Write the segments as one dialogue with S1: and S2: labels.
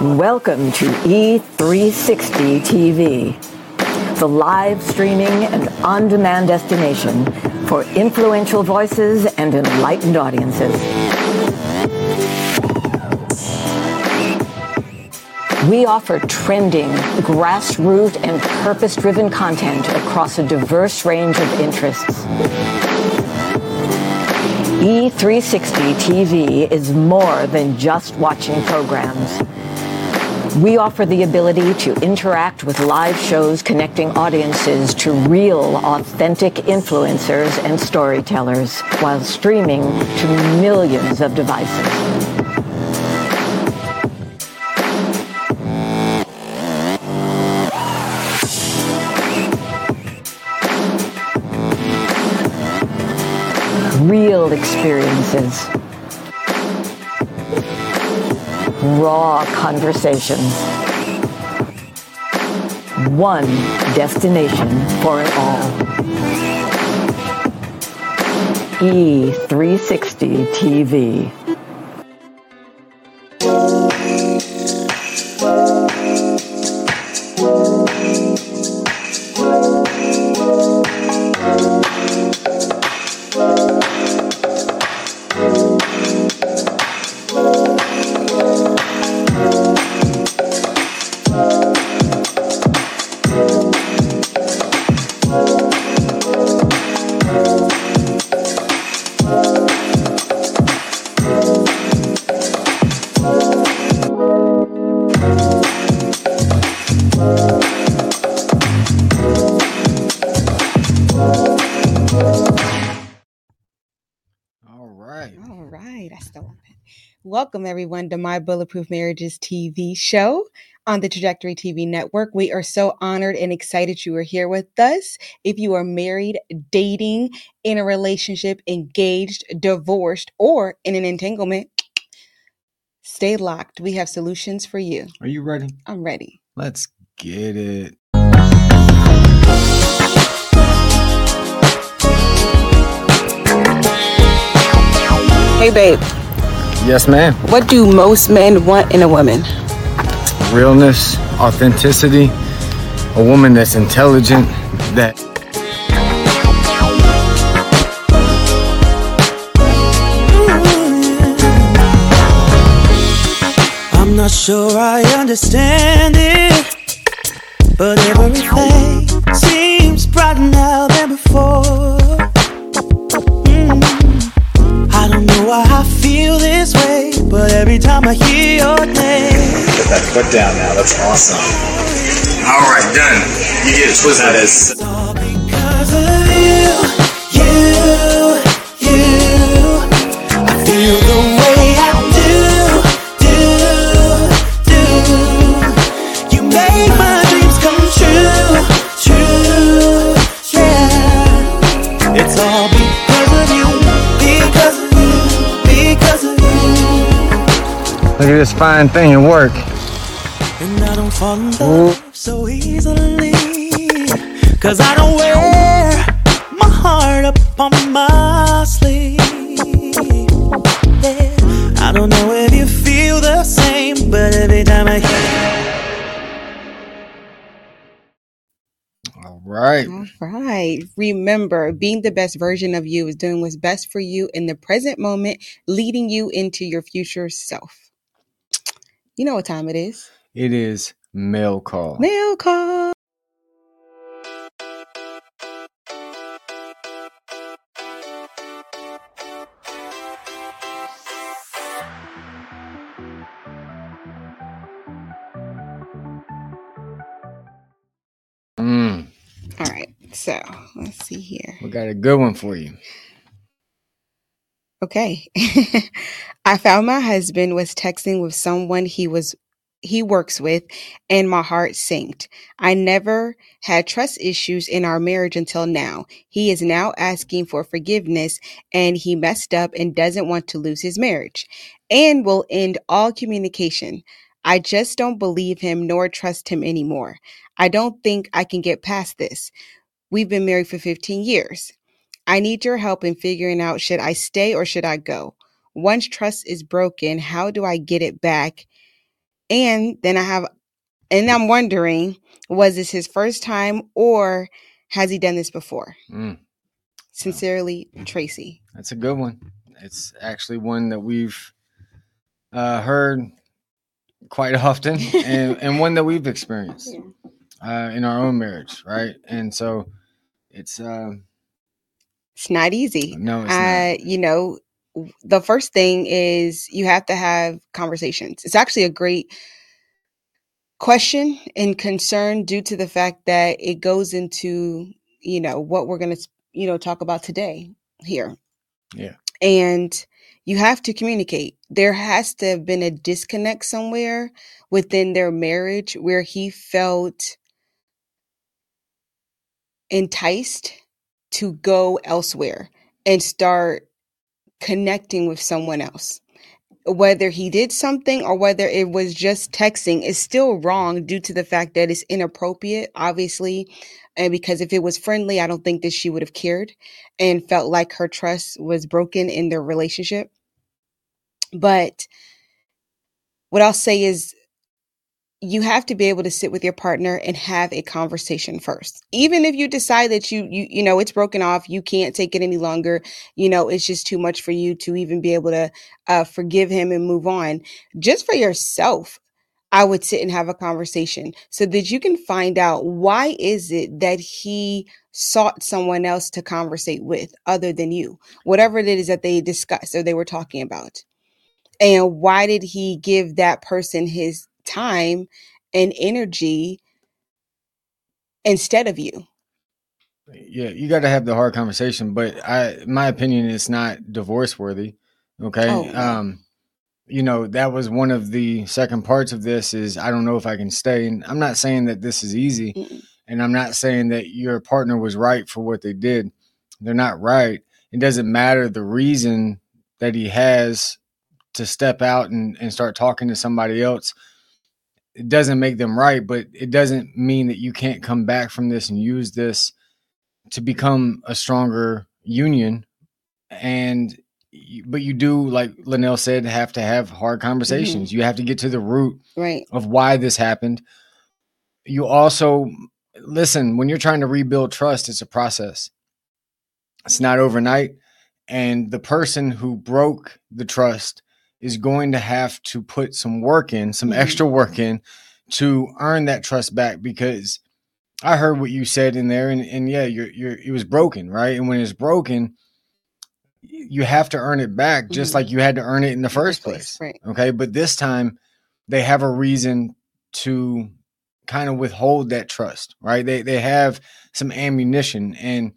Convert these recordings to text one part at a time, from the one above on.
S1: Welcome to E360 TV, the live streaming and on demand destination for influential voices and enlightened audiences. We offer trending, grassroots, and purpose driven content across a diverse range of interests. E360 TV is more than just watching programs. We offer the ability to interact with live shows connecting audiences to real, authentic influencers and storytellers while streaming to millions of devices. real experiences, raw conversations, one destination for it all. E360 TV.
S2: Welcome, everyone, to My Bulletproof Marriages TV show on the Trajectory TV network. We are so honored and excited you are here with us. If you are married, dating, in a relationship, engaged, divorced, or in an entanglement, stay locked. We have solutions for you.
S3: Are you ready?
S2: I'm ready.
S3: Let's get it.
S2: Hey, babe.
S3: Yes, ma'am.
S2: What do most men want in a woman?
S3: Realness, authenticity, a woman that's intelligent, that
S4: I'm not sure I understand it, but everything seems brighter now than before. Why I feel this way, but every time I hear your name.
S5: Put that foot down now. That's awesome. All right, done. You get it twisted. That is.
S4: You.
S3: look at this fine thing at work.
S4: And I don't fall in love so easily. Cause I don't wear my heart up on my sleeve. Yeah. I don't know if you feel the same, but every time I hear
S3: All right.
S2: All right. Remember, being the best version of you is doing what's best for you in the present moment, leading you into your future self. You know what time it is.
S3: It is mail call.
S2: Mail call.
S3: Mm,
S2: All right. So let's see here.
S3: we got a good one for you.
S2: Okay. I found my husband was texting with someone he was he works with and my heart sank. I never had trust issues in our marriage until now. He is now asking for forgiveness and he messed up and doesn't want to lose his marriage and will end all communication. I just don't believe him nor trust him anymore. I don't think I can get past this. We've been married for 15 years. I need your help in figuring out should I stay or should I go? Once trust is broken, how do I get it back And then I have, and I'm wondering, was this his first time or has he done this before?
S3: Mm,
S2: Sincerely, Tracy.
S3: that's a good one. It's actually one that we've uh, heard quite often, and, and one that we've experienced uh, in our own marriage, right? And so it's uh,
S2: It's not easy.
S3: no, it's
S2: uh, you know, the first thing is you have to have conversations. It's actually a great question and concern due to the fact that it goes into, you know, what we're going to, you know, talk about today here.
S3: Yeah.
S2: And you have to communicate. There has to have been a disconnect somewhere within their marriage where he felt enticed to go elsewhere and start connecting with someone else. Whether he did something or whether it was just texting is still wrong due to the fact that it's inappropriate, obviously. And because if it was friendly, I don't think that she would have cared and felt like her trust was broken in their relationship. But what I'll say is you have to be able to sit with your partner and have a conversation first. Even if you decide that you you you know it's broken off you can't take it any longer you know it's just too much for you to even be able to uh, forgive him and move on. Just for yourself i would sit and have a conversation so that you can find out why is it that he sought someone else to conversate with other than you whatever it is that they discussed or they were talking about. And why did he give that person his time and energy instead of you
S3: yeah, you got to have the hard conversation. But I, my opinion, is not divorce worthy. Okay.
S2: Oh.
S3: Um, you know, that was one of the second parts of this is I don't know if I can stay. And I'm not saying that this is easy.
S2: Mm-mm.
S3: And I'm not saying that your partner was right for what they did. They're not right. It doesn't matter the reason that he has to step out and, and start talking to somebody else. It doesn't make them right, but it doesn't mean that you can't come back from this and use this to become a stronger union. And but you do, like Lanell said, have to have hard conversations. Mm-hmm. You have to get to the root
S2: right
S3: of why this happened. You also listen when you're trying to rebuild trust, it's a process. It's not overnight. And the person who broke the trust is going to have to put some work in, some
S2: Mhm.
S3: extra work in to earn that trust back because I heard what you said in there and, and yeah, you're you're it was broken, right? And when it's broken, you have to earn it back just
S2: Mhm.
S3: like you had to earn it in the first place.
S2: right
S3: Okay. But this time they have a reason to kind of withhold that trust, right? They they have some ammunition and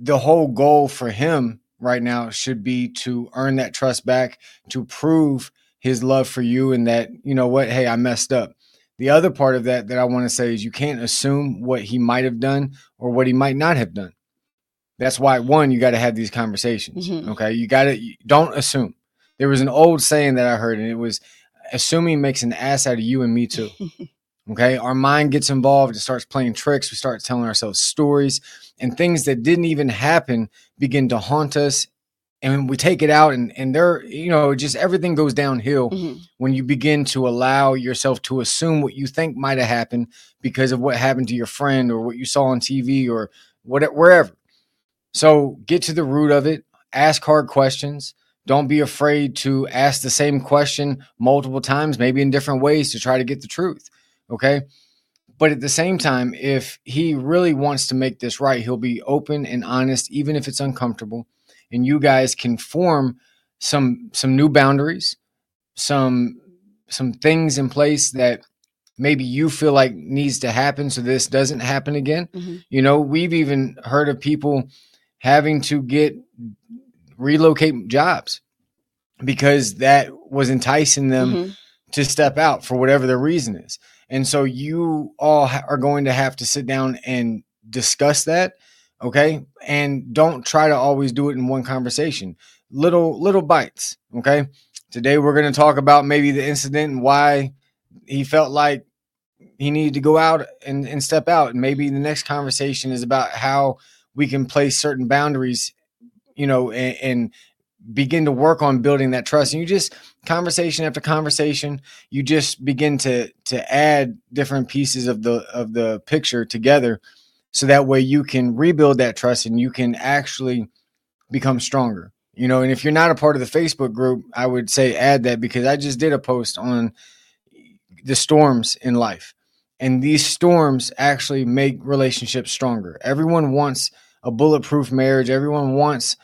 S3: the whole goal for him right now should be to earn that trust back, to prove his love for you and that, you know what, hey, I messed up. The other part of that that I want to say is you can't assume what he might have done or what he might not have done. That's why one, you got to have these conversations.
S2: Mhm.
S3: Okay. You got to don't assume. There was an old saying that I heard, and it was assuming makes an ass out of you and me too. Okay. Our mind gets involved. It starts playing tricks. We start telling ourselves stories and things that didn't even happen begin to haunt us. And we take it out and, and there, you know, just everything goes downhill
S2: Mhm.
S3: when you begin to allow yourself to assume what you think might have happened because of what happened to your friend or what you saw on TV or whatever, wherever. So get to the root of it. Ask hard questions. Don't be afraid to ask the same question multiple times, maybe in different ways to try to get the truth. Okay. But at the same time, if he really wants to make this right, he'll be open and honest, even if it's uncomfortable. And you guys can form some some new boundaries, some some things in place that maybe you feel like needs to happen so this doesn't happen again.
S2: Mhm.
S3: You know, we've even heard of people having to get relocate jobs because that was enticing them
S2: Mhm.
S3: to step out for whatever the reason is. And so you all are going to have to sit down and discuss that, okay? And don't try to always do it in one conversation. Little little bites, okay? Today we're going to talk about maybe the incident and why he felt like he needed to go out and, and step out. And maybe the next conversation is about how we can place certain boundaries, you know, and, and begin to work on building that trust and you just conversation after conversation you just begin to to add different pieces of the of the picture together so that way you can rebuild that trust and you can actually become stronger you know? And if you're not a part of the facebook group i would say add that because i just did a post on the storms in life and these storms actually make relationships stronger. Everyone wants a bulletproof marriage. Everyone wants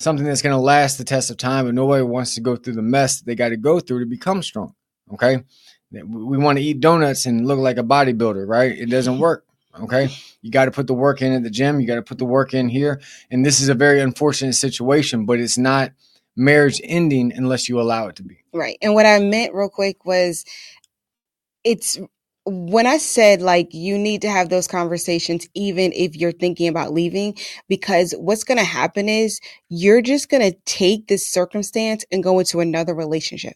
S3: something that's going to last the test of time, but nobody wants to go through the mess that they got to go through to become strong. Okay. We want to eat donuts and look like a bodybuilder, right? It doesn't mm-hmm. work. Okay. You got to put the work in at the gym. You got to put the work in here. And this is a very unfortunate situation, but it's not marriage ending unless you allow it to be.
S2: Right. And what I meant real quick was it's when I said like you need to have those conversations, even if you're thinking about leaving, because what's going to happen is you're just going to take this circumstance and go into another relationship.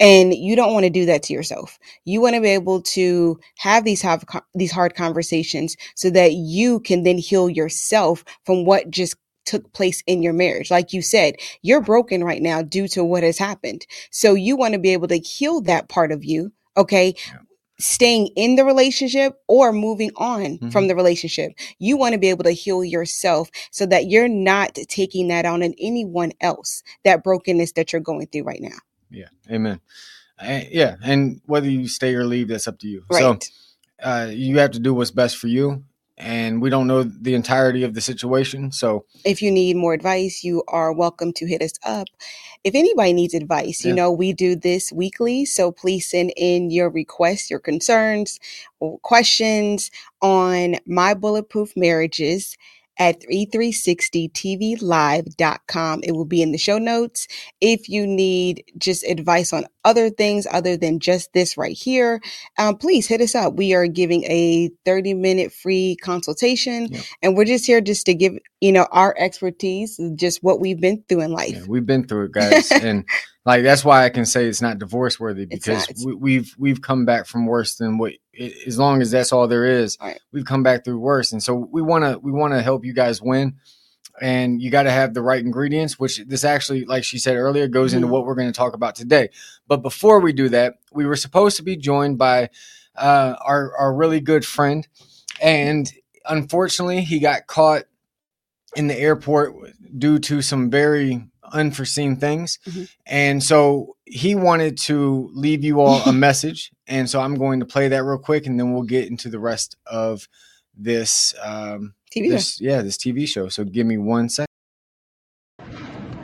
S2: And you don't want to do that to yourself. You want to be able to have these have these hard conversations so that you can then heal yourself from what just took place in your marriage. Like you said, you're broken right now due to what has happened. So you want to be able to heal that part of you okay yeah staying in the relationship or moving on mm-hmm. from the relationship. You want to be able to heal yourself so that you're not taking that on in anyone else, that brokenness that you're going through right now.
S3: Yeah. Amen. yeah. And whether you stay or leave, that's up to you. Right. So uh, you have to do what's best for you and we don't know the entirety of the situation. So,
S2: if you need more advice, you are welcome to hit us up. If anybody needs advice, you know, we do this weekly. So, please send in your requests, your concerns, questions on my bulletproof marriages at 360tvlive.com. It will be in the show notes. If you need just advice on other things other than just this right here, um, please hit us up. We are giving a 30 minute free consultation yep. and we're just here just to give, you know, our expertise, just what we've been through in life. Yeah,
S3: we've been through it, guys. and like, that's why I can say it's not divorce worthy because we, we've, we've come back from worse than what as long as that's all there is, right. we've come back through worse. And so we want to we want to help you guys win. And you got to have the right ingredients, which this actually, like she said earlier, goes mm-hmm. into what we're going to talk about today. But before we do that, we were supposed to be joined by uh, our our really good friend, and unfortunately, he got caught in the airport due to some very unforeseen things. Mm-hmm. And so he wanted to leave you all a message. And so I'm going to play that real quick and then we'll get into the rest of this um TV this, show. Yeah, this TV show. So give me one second.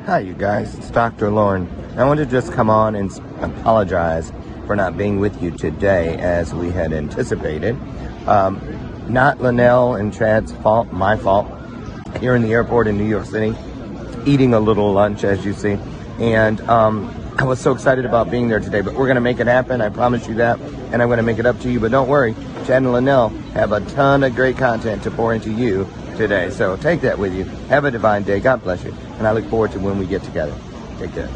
S6: Hi, you guys. It's Dr. Lauren. I want to just come on and apologize for not being with you today as we had anticipated. Um, not Lanell and Chad's fault, my fault. Here in the airport in New York City, eating a little lunch, as you see. And um, I was so excited about being there today, but we're going to make it happen. I promise you that. And I'm going to make it up to you. But don't worry, Chad and Lanell have a ton of great content to pour into you today. So take that with you. Have a divine day. God bless you. And I look forward to when we get together. Take care.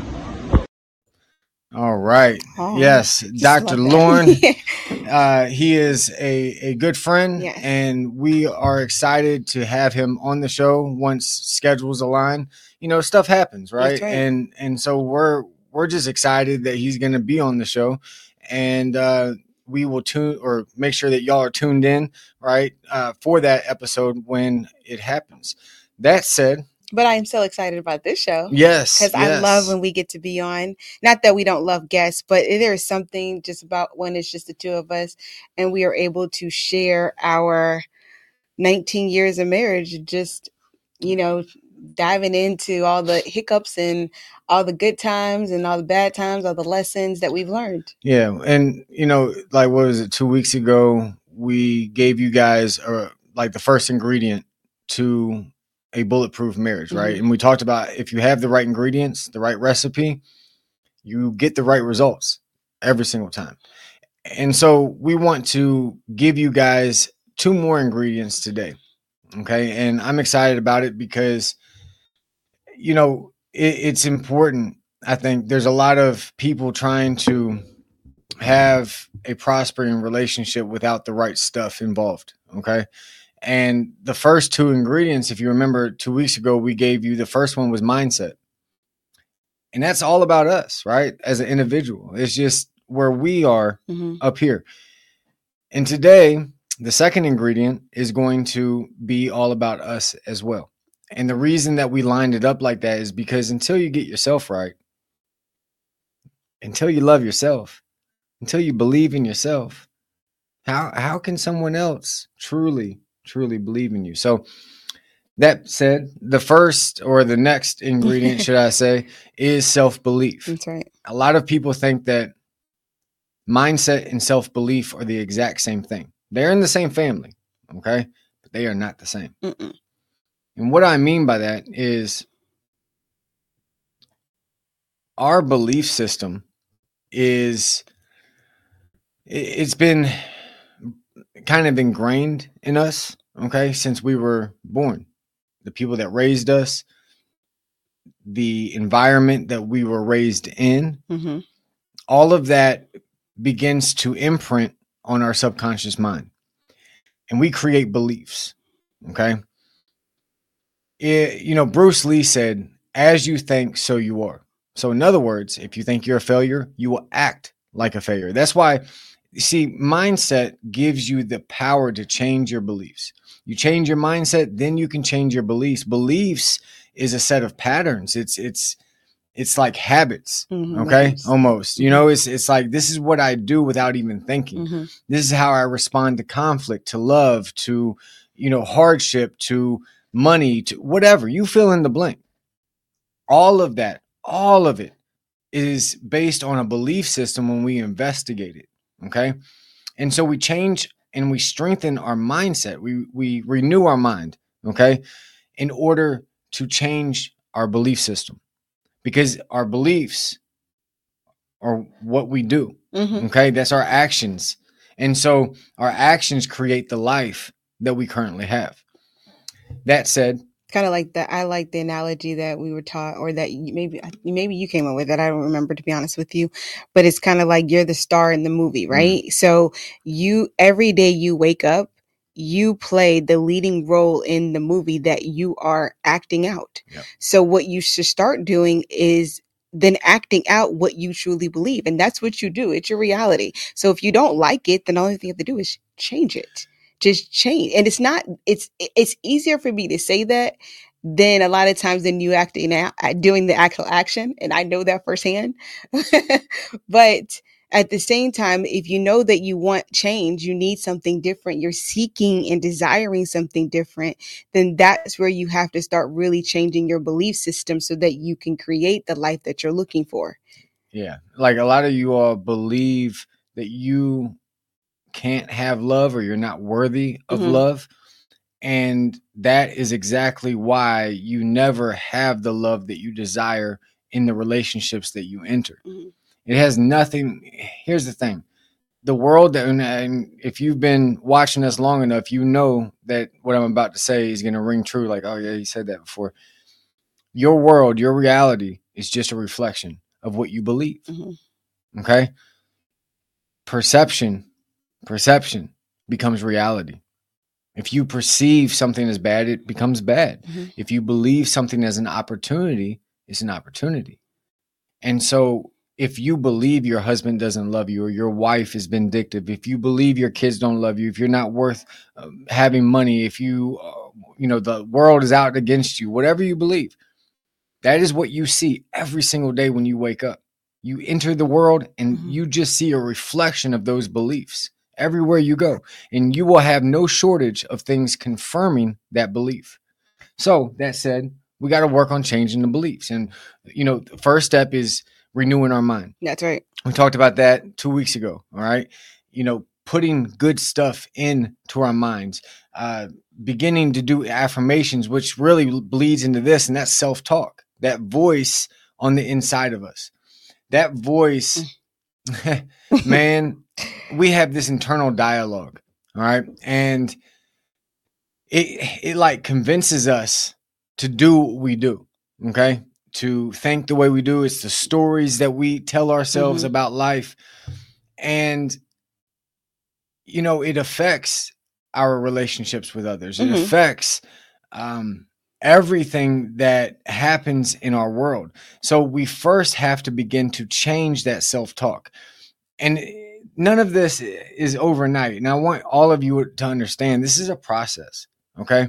S3: All right. Oh, yes, Dr. Lauren. uh, he is a, a good friend, yes. and we are excited to have him on the show once schedules align you know, stuff happens, right? And and so we're we're just excited that he's going to be on the show, and uh, we will tune or make sure that y'all are tuned in, right, uh, for that episode when it happens. That said,
S2: but I am so excited about this show.
S3: Yes.
S2: Because yes. I love when we get to be on. Not that we don't love guests, but there is something just about when it's just the two of us and we are able to share our 19 years of marriage, just, you know, diving into all the hiccups and all the good times and all the bad times, all the lessons that we've learned.
S3: Yeah, and you know, like what was it? Two weeks ago, we gave you guys uh, like the first ingredient to a bulletproof marriage, right? Mm-hmm. And we talked about if you have the right ingredients, the right recipe, you get the right results every single time. And so we want to give you guys two more ingredients today. Okay. And I'm excited about it because you know, it, it's important. I think there's a lot of people trying to have a prospering relationship without the right stuff involved. Okay. And the first two ingredients, if you remember two weeks ago, we gave you the first one was mindset. And that's all about us, right? As an individual. It's just where we are
S2: Mhm.
S3: up here. And today, the second ingredient is going to be all about us as well. And the reason that we lined it up like that is because until you get yourself right, until you love yourself, until you believe in yourself, how how can someone else truly truly believe in you? So that said, the first or the next ingredient, should I say, is self-belief
S2: That's right.
S3: a lot of people think that mindset and self belief are the exact same thing. They're in the same family, okay? But they are not the same.
S2: Mm-mm.
S3: And what I mean by that is our belief system is it- it's been kind of ingrained in us, okay, since we were born. The people that raised us, the environment that we were raised in,
S2: hmm
S3: all of that begins to imprint on our subconscious mind. And we create beliefs okay it, you know bruce lee said as you think so you are. So in other words if you think you're a failure you will act like a failure. That's why you see mindset gives you the power to change your beliefs. You change your mindset then you can change your beliefs. Beliefs is a set of patterns. It's it's it's like habits
S2: Mhm.
S3: okay? Almost. You know it's it's like this is what i do without even thinking.
S2: Hmm
S3: this is how i respond to conflict to love to you know hardship to money to whatever you fill in the blank. All of that all of it is based on a belief system when we investigate it okay? And so we change and we strengthen our mindset. We we renew our mind okay in order to change our belief system. Because our beliefs are what we do
S2: hmm
S3: Okay, that's our actions. And so our actions create the life that we currently have. That said,
S2: Kind of like that. I like the analogy that we were taught, or that you, maybe maybe you came up with it. I don't remember to be honest with you, but it's kind of like you're the star in the movie,
S3: Mm-hmm.
S2: right? So you every day you wake up, you play the leading role in the movie that you are acting out.
S3: Yep.
S2: So what you should start doing is then acting out what you truly believe, and that's what you do. It's your reality. So if you don't like it, then all you have to do is change it just change and it's not it's it's easier for me to say that than a lot of times than you acting out doing the actual action and i know that firsthand. But at the same time if you know that you want change you need something different you're seeking and desiring something different then that's where you have to start really changing your belief system so that you can create the life that you're looking for.
S3: Yeah, like a lot of you all believe that you can't have love or you're not worthy of
S2: Mhm.
S3: love. And that is exactly why you never have the love that you desire in the relationships that you enter.
S2: Mhm.
S3: It has nothing. Here's the thing the world, and, and if you've been watching us long enough, you know that what I'm about to say is going to ring true. Like, oh, yeah, you said that before. Your world, your reality is just a reflection of what you believe.
S2: Mhm.
S3: Okay. Perception, perception becomes reality. If you perceive something as bad, it becomes bad.
S2: Mhm.
S3: If you believe something as an opportunity, it's an opportunity. And so, if you believe your husband doesn't love you or your wife is vindictive, if you believe your kids don't love you, if you're not worth um, having money, if you, uh, you know, the world is out against you, whatever you believe, that is what you see every single day when you wake up. You enter the world and
S2: Mhm.
S3: you just see a reflection of those beliefs everywhere you go. And you will have no shortage of things confirming that belief. So, that said, we got to work on changing the beliefs. And, you know, the first step is renewing our mind.
S2: that's right
S3: We talked about that two weeks ago. All right. You know, putting good stuff into our minds, uh, beginning to do affirmations, which really bleeds into this, and that's self talk, that voice on the inside of us. That voice, man, we have this internal dialogue. All right. And it, it like convinces us to do what we do. Okay to think the way we do. It's the stories that we tell ourselves
S2: Mhm.
S3: about life. And, you know, it affects our relationships with others. It
S2: Mhm.
S3: affects um, everything that happens in our world. So we first have to begin to change that self talk. And none of this is overnight. And I want all of you to understand this is a process. Okay.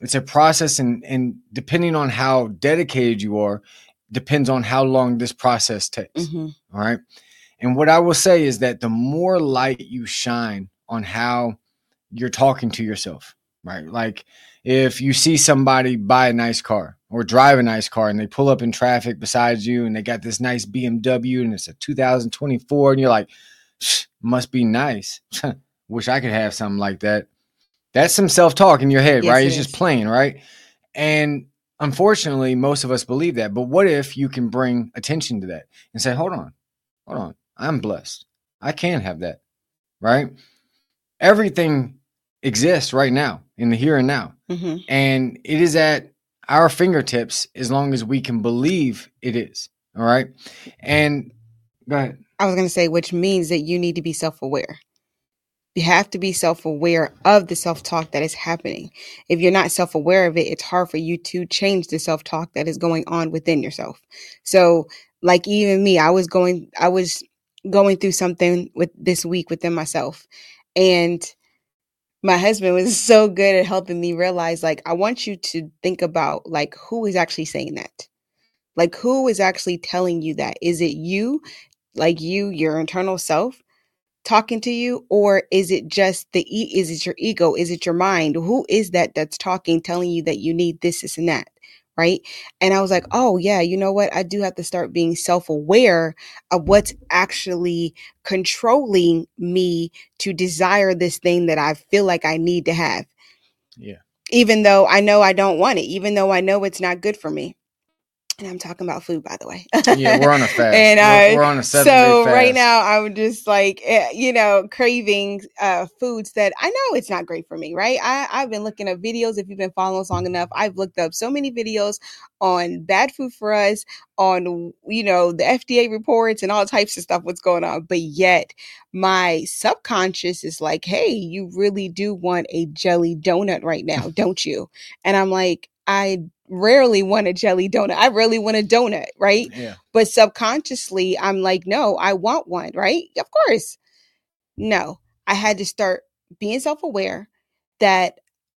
S3: It's a process, and, and depending on how dedicated you are, depends on how long this process takes.
S2: Mhm.
S3: All right. And what I will say is that the more light you shine on how you're talking to yourself, right? Like if you see somebody buy a nice car or drive a nice car and they pull up in traffic beside you and they got this nice BMW and it's a 2024 and you're like, "Psh, must be nice. Wish I could have something like that. That's some self talk in your head,
S2: Yes,
S3: right?
S2: it
S3: It's just
S2: is.
S3: plain, right? And unfortunately, most of us believe that. But what if you can bring attention to that and say, hold on, hold on, I'm blessed. I can have that, right? Everything exists right now in the here and now.
S2: Mhm.
S3: And it is at our fingertips as long as we can believe it is. All right. And go ahead.
S2: I was going to say, which means that you need to be self aware. You have to be self aware of the self talk that is happening. If you're not self aware of it, it's hard for you to change the self talk that is going on within yourself. So, like even me, I was going, I was going through something with this week within myself, and my husband was so good at helping me realize, like, I want you to think about like who is actually saying that, like who is actually telling you that. Is it you? like you your internal self talking to you or is it just the e- is it your ego is it your mind who is that that's talking telling you that you need this this and that right? And i was like oh yeah you know what? I do have to start being self-aware of what's actually controlling me to desire this thing that i feel like i need to have.
S3: Yeah.
S2: even though i know i don't want it even though i know it's not good for me and i'm talking about food by the way
S3: Yeah, we're on a fast.
S2: And,
S3: we're,
S2: uh,
S3: we're on a seven
S2: so
S3: day fast.
S2: right now i'm just like eh, you know craving uh foods that i know it's not great for me right i i've been looking at videos if you've been following us long enough i've looked up so many videos on bad food for us on you know the fda reports and all types of stuff what's going on but yet my subconscious is like hey you really do want a jelly donut right now don't you and i'm like i rarely want a jelly donut. I rarely want a donut right?
S3: Yeah.
S2: but subconsciously i'm like no i want one right? Of course. No. I had to start being self-aware that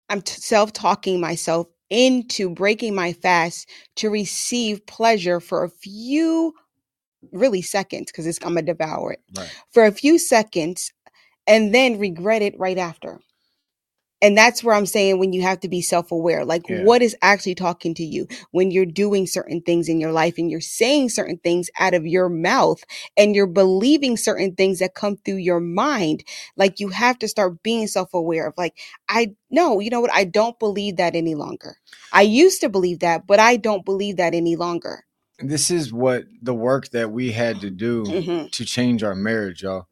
S2: i'm t- self-talking myself into breaking my fast to receive pleasure for a few really seconds because i'm gonna devour it
S3: Right.
S2: for a few seconds and then regret it right after and that's where i'm saying when you have to be self-aware like
S3: Yeah.
S2: what is actually talking to you when you're doing certain things in your life and you're saying certain things out of your mouth and you're believing certain things that come through your mind like you have to start being self-aware of like i no you know what i don't believe that any longer i used to believe that but i don't believe that any longer
S3: This is what the work that we had to do
S2: Mhm.
S3: to change our marriage, y'all.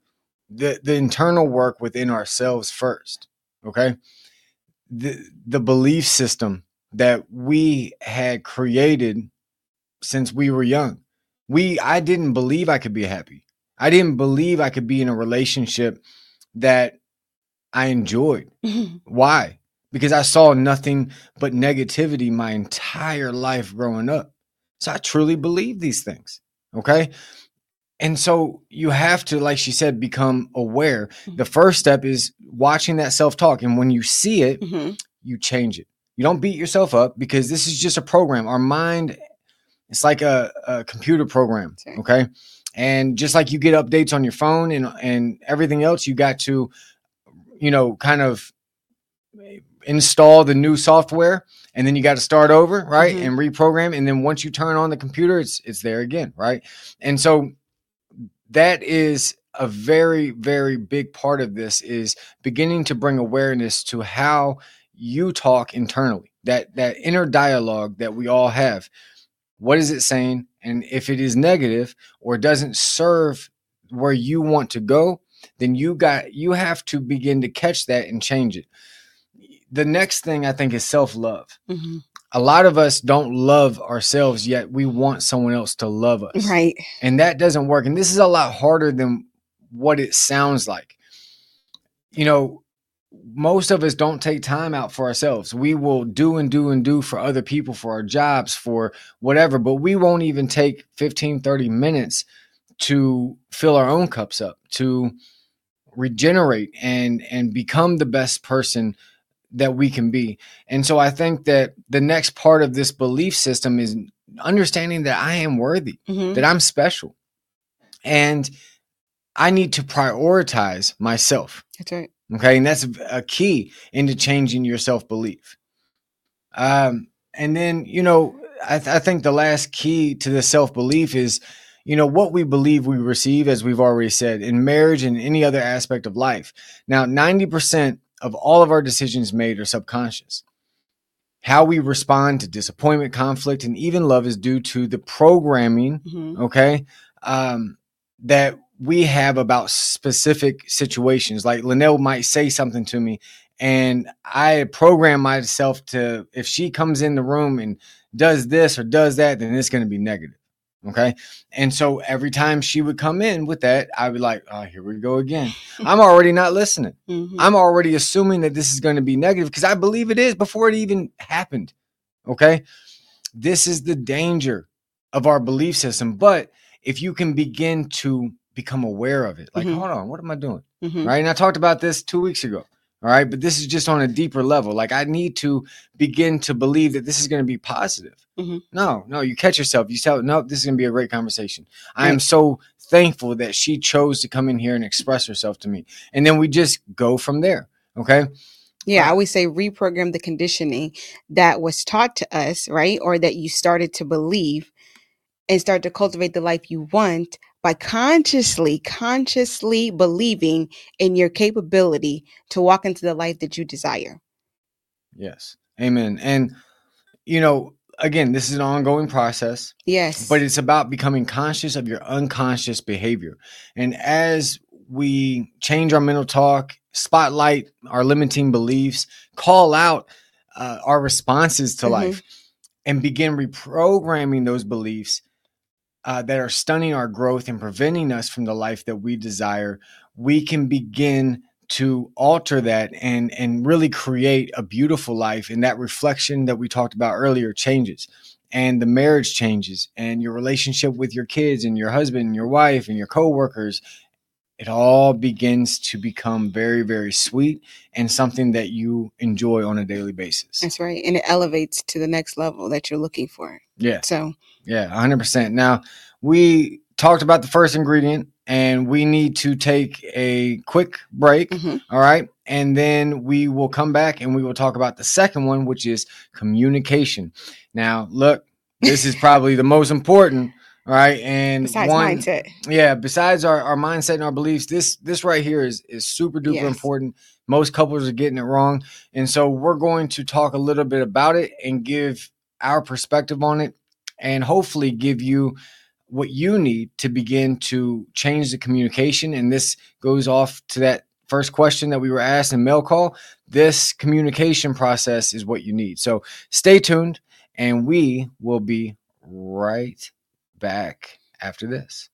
S3: The the internal work within ourselves first. Okay. The the belief system that we had created since we were young. We I didn't believe I could be happy. I didn't believe I could be in a relationship that I enjoyed. Why? Because I saw nothing but negativity my entire life growing up. So I truly believe these things. Okay. And so you have to, like she said, become aware. The first step is watching that self talk. And when you see it,
S2: Mhm.
S3: you change it. You don't beat yourself up because this is just a program. Our mind, it's like a, a computer program.
S2: Sure.
S3: Okay. And just like you get updates on your phone and, and everything else, you got to, you know, kind of install the new software and then you got to start over right
S2: Mhm.
S3: and reprogram and then once you turn on the computer it's it's there again right and so that is a very very big part of this is beginning to bring awareness to how you talk internally that that inner dialogue that we all have. What is it saying? And if it is negative or doesn't serve where you want to go then you got you have to begin to catch that and change it. The next thing i think is self-love.
S2: Mhm.
S3: A lot of us don't love ourselves yet we want someone else to love us.
S2: Right.
S3: And that doesn't work. And this is a lot harder than what it sounds like. You know most of us don't take time out for ourselves. We will do and do and do for other people, for our jobs, for whatever, but we won't even take 15, 30 minutes to fill our own cups up, to regenerate and and become the best person that we can be. And so I think that the next part of this belief system is understanding that I am worthy,
S2: Mhm.
S3: that I'm special. And I need to prioritize myself.
S2: That's right.
S3: Okay. And that's a key into changing your self belief. Um, and then, you know, I, th- I think the last key to the self belief is, you know, what we believe we receive, as we've already said, in marriage and any other aspect of life. Now, 90% of all of our decisions made are subconscious. How we respond to disappointment, conflict, and even love is due to the programming
S2: Mhm.
S3: okay um that we have about specific situations like lanell might say something to me and i program myself to if she comes in the room and does this or does that then it's going to be negative okay and so every time she would come in with that i would be like oh here we go again i'm already not listening
S2: Mhm.
S3: I'm already assuming that this is going to be negative because I believe it is before it even happened. Okay. This is the danger of our belief system. But if you can begin to become aware of it, like,
S2: Mhm.
S3: hold on, what am I doing?
S2: Mhm.
S3: Right. And I talked about this two weeks ago. All right. But this is just on a deeper level. Like, I need to begin to believe that this is going to be positive.
S2: Mhm.
S3: No, no, you catch yourself. You tell, no, this is going to be a great conversation. I am so thankful that she chose to come in here and express herself to me. And then we just go from there. Okay.
S2: Yeah, I
S3: Right.
S2: always say reprogram the conditioning that was taught to us, right? Or that you started to believe and start to cultivate the life you want by consciously, consciously believing in your capability to walk into the life that you desire.
S3: Yes. Amen. And, you know, again, this is an ongoing process,
S2: Yes.
S3: but it's about becoming conscious of your unconscious behavior. And as we change our mental talk, spotlight our limiting beliefs, call out uh, our responses to
S2: Mhm.
S3: life, and begin reprogramming those beliefs uh, that are stunning our growth and preventing us from the life that we desire, we can begin to alter that and and really create a beautiful life. And that reflection that we talked about earlier changes, and the marriage changes, and your relationship with your kids and your husband and your wife and your coworkers. It all begins to become very, very sweet and something that you enjoy on a daily basis.
S2: That's right. And it elevates to the next level that you're looking for.
S3: Yeah.
S2: So,
S3: Yeah, 100%. Now, we talked about the first ingredient and we need to take a quick break.
S2: mhm.
S3: All right. And then we will come back and we will talk about the second one, which is communication. Now, look, this is probably the most important. All right. And
S2: besides
S3: one,
S2: mindset.
S3: yeah, besides our, our mindset and our beliefs, this this right here is is super duper
S2: Yes.
S3: important. Most couples are getting it wrong. And so we're going to talk a little bit about it and give our perspective on it and hopefully give you what you need to begin to change the communication. And this goes off to that first question that we were asked in mail call. This communication process is what you need. So stay tuned and we will be right back after this.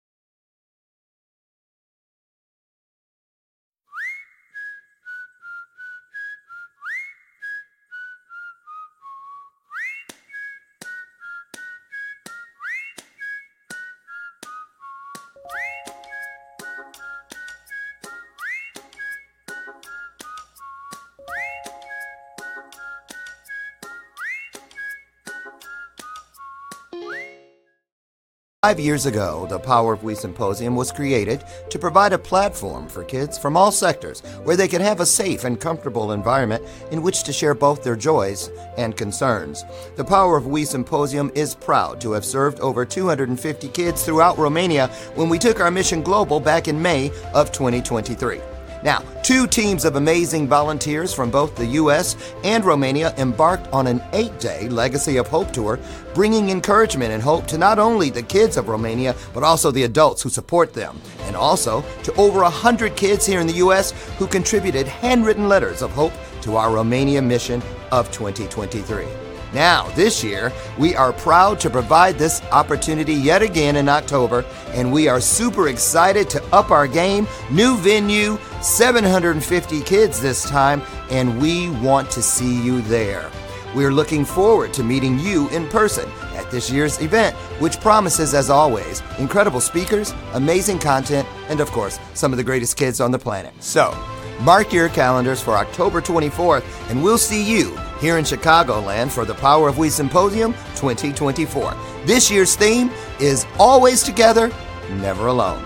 S7: Five years ago, the Power of We Symposium was created to provide a platform for kids from all sectors where they can have a safe and comfortable environment in which to share both their joys and concerns. The Power of We Symposium is proud to have served over 250 kids throughout Romania when we took our mission global back in May of 2023. Now, two teams of amazing volunteers from both the U.S. and Romania embarked on an eight day Legacy of Hope tour, bringing encouragement and hope to not only the kids of Romania, but also the adults who support them, and also to over 100 kids here in the U.S. who contributed handwritten letters of hope to our Romania mission of 2023. Now, this year, we are proud to provide this opportunity yet again in October, and we are super excited to up our game. New venue, 750 kids this time, and we want to see you there. We're looking forward to meeting you in person at this year's event, which promises, as always, incredible speakers, amazing content, and of course, some of the greatest kids on the planet. So, mark your calendars for October 24th, and we'll see you here in Chicagoland for the Power of We Symposium 2024. This year's theme is Always Together, Never Alone.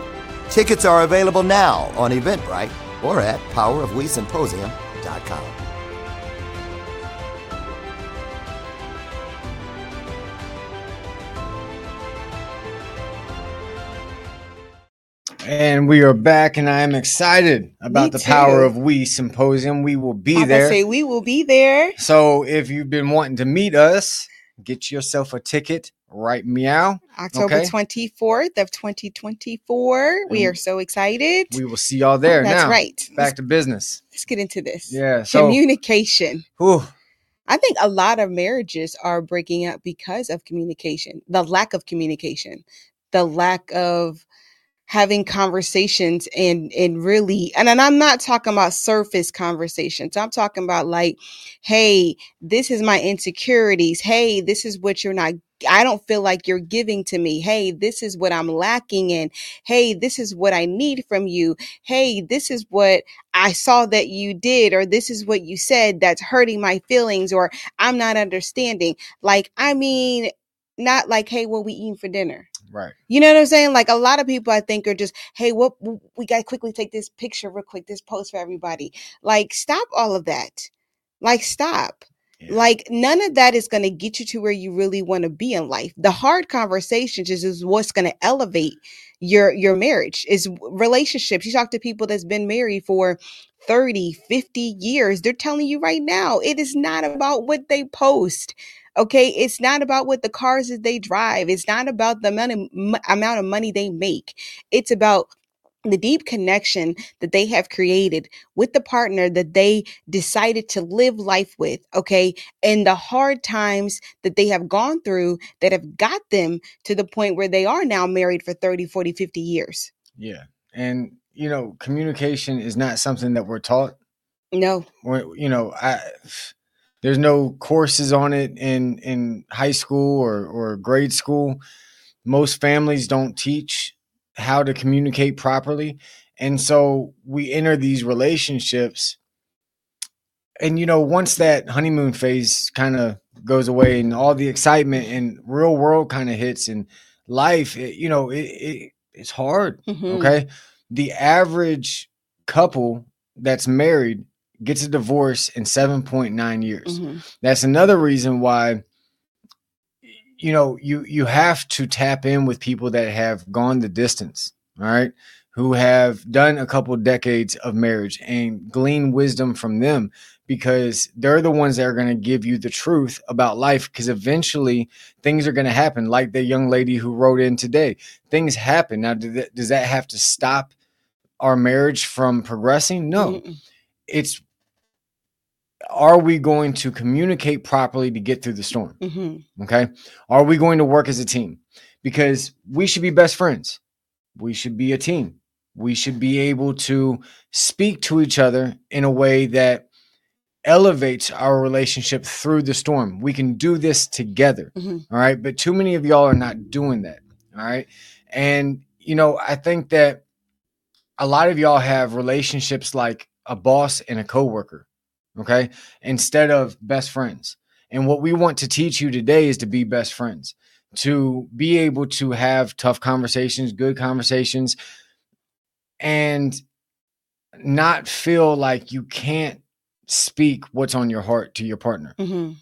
S7: Tickets are available now on Eventbrite or at powerofwesymposium.com.
S3: And we are back, and I am excited about the power of We Symposium. We will be
S2: I'm
S3: there.
S2: say we will be there.
S3: So if you've been wanting to meet us, get yourself a ticket right meow.
S2: October
S3: Okay.
S2: 24th of 2024. We are so excited.
S3: We will see y'all there.
S2: That's
S3: now,
S2: right.
S3: Back
S2: Let's,
S3: to business.
S2: let's get into this.
S3: Yeah. So,
S2: Communication.
S3: whew,
S2: I think a lot of marriages are breaking up because of communication, the lack of communication, the lack of having conversations and and really and, and I'm not talking about surface conversations. I'm talking about like, hey, this is my insecurities. Hey, this is what you're not I don't feel like you're giving to me. Hey, this is what I'm lacking in. Hey, this is what I need from you. Hey, this is what I saw that you did, or this is what you said that's hurting my feelings, or I'm not understanding. Like, I mean, not like, hey, what we eating for dinner?
S3: Right.
S2: You know what I'm saying? Like a lot of people, I think, are just, hey, what we got to quickly take this picture real quick, this post for everybody. Like, stop all of that. Like, stop.
S3: Yeah.
S2: Like, none of that is going to get you to where you really want to be in life. The hard conversations is, is what's going to elevate your your marriage is relationships. You talk to people that's been married for 30, 50 years. They're telling you right now, it is not about what they post. Okay, it's not about what the cars that they drive. It's not about the amount of, m- amount of money they make. It's about the deep connection that they have created with the partner that they decided to live life with, okay? And the hard times that they have gone through that have got them to the point where they are now married for 30, 40, 50 years.
S3: Yeah. And, you know, communication is not something that we're taught.
S2: No.
S3: We're- you know, I, there's no courses on it in, in high school or, or grade school. Most families don't teach how to communicate properly. And so we enter these relationships. And, you know, once that honeymoon phase kind of goes away and all the excitement and real world kind of hits and life, it, you know, it, it, it's hard.
S2: Mhm.
S3: Okay. The average couple that's married gets a divorce in 7.9 years.
S2: Mhm.
S3: That's another reason why you know you you have to tap in with people that have gone the distance, all right? Who have done a couple decades of marriage and glean wisdom from them because they're the ones that are going to give you the truth about life because eventually things are going to happen like the young lady who wrote in today. Things happen. Now does that have to stop our marriage from progressing? No
S2: Mm-mm.
S3: it's are we going to communicate properly to get through the storm?
S2: Mhm.
S3: okay? Are we going to work as a team? Because we should be best friends. We should be a team. We should be able to speak to each other in a way that elevates our relationship through the storm. We can do this together
S2: Mhm.
S3: all right? But too many of y'all are not doing that all right? And you know i think that a lot of y'all have relationships like a boss and a coworker, okay, instead of best friends. And what we want to teach you today is to be best friends, to be able to have tough conversations, good conversations, and not feel like you can't speak what's on your heart to your partner.
S2: Mhm.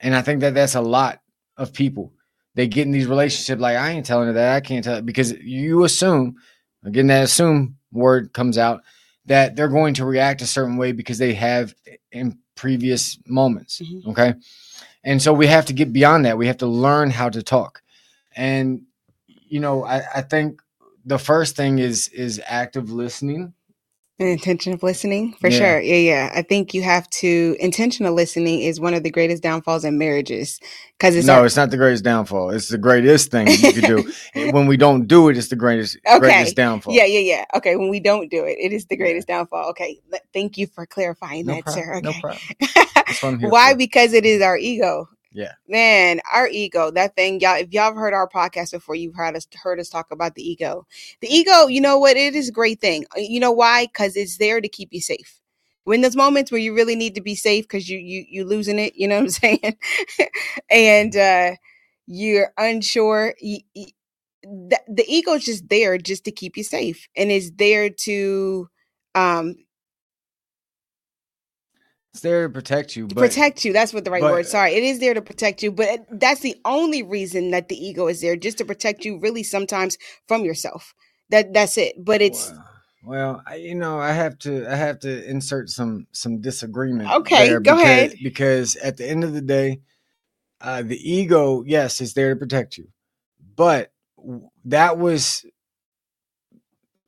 S3: And I think that that's a lot of people. They get in these relationships like, I ain't telling her that. I can't tell her because you assume, again, that assume word comes out that they're going to react a certain way because they have in previous moments.
S2: Mhm.
S3: Okay. And so we have to get beyond that. We have to learn how to talk. And, you know, I, I think the first thing is is active listening
S2: An intention of listening, for
S3: Yeah.
S2: sure. Yeah, yeah. I think you have to. Intentional listening is one of the greatest downfalls in marriages because it's
S3: no,
S2: our-
S3: it's not the greatest downfall. It's the greatest thing you can do. when we don't do it, it's the greatest
S2: Okay.
S3: greatest downfall.
S2: Yeah, yeah, yeah. Okay, when we don't do it, it is the
S3: Yeah.
S2: greatest downfall. Okay, thank you for clarifying
S3: No
S2: that,
S3: problem.
S2: sir.
S3: No problem. That's what I'm here
S2: Why?
S3: for.
S2: Because it is our ego.
S3: Yeah.
S2: Man, our ego, that thing, y'all, if y'all have heard our podcast before, you've heard us heard us talk about the ego. The ego, you know what? It is a great thing. Uh, You know why? Because it's there to keep you safe. When there's moments where you really need to be safe because you you you losing it, you know what I'm saying? and uh you're unsure. the, the ego is just there just to keep you safe and is there to um
S3: It's there to protect you, but
S2: protect you. That's what the right
S3: but-
S2: word. Sorry, it is there to protect you, but that's the only reason that the ego is there, just to protect you. Really, sometimes from yourself. That that's it. But it's
S3: Well, I, you know, I have to I have to insert some some disagreement.
S2: Okay,
S3: there
S2: go
S3: because,
S2: ahead.
S3: Because at the end of the day, uh, the ego, yes, is there to protect you, but that was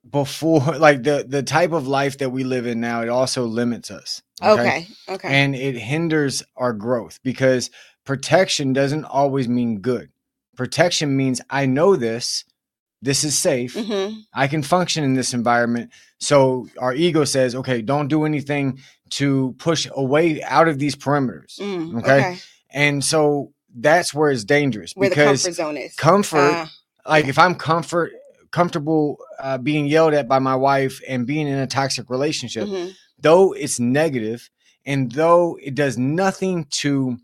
S3: before, like the the type of life that we live in now. It also limits us.
S2: Okay. Okay.
S3: and it hinders our growth because protection doesn't always mean good. Protection means I know this, this is safe,
S2: hmm
S3: I can function in this environment. So our ego says, okay, don't do anything to push away out of these perimeters.
S2: Mm,
S3: Okay.
S2: okay.
S3: And so that's where it's dangerous
S2: Where the
S3: because
S2: comfort zone is.
S3: comfort,
S2: Ah,
S3: like if I'm comfort comfortable uh, being yelled at by my wife and being in a toxic relationship,
S2: mhm.
S3: Though it's negative and though it does nothing to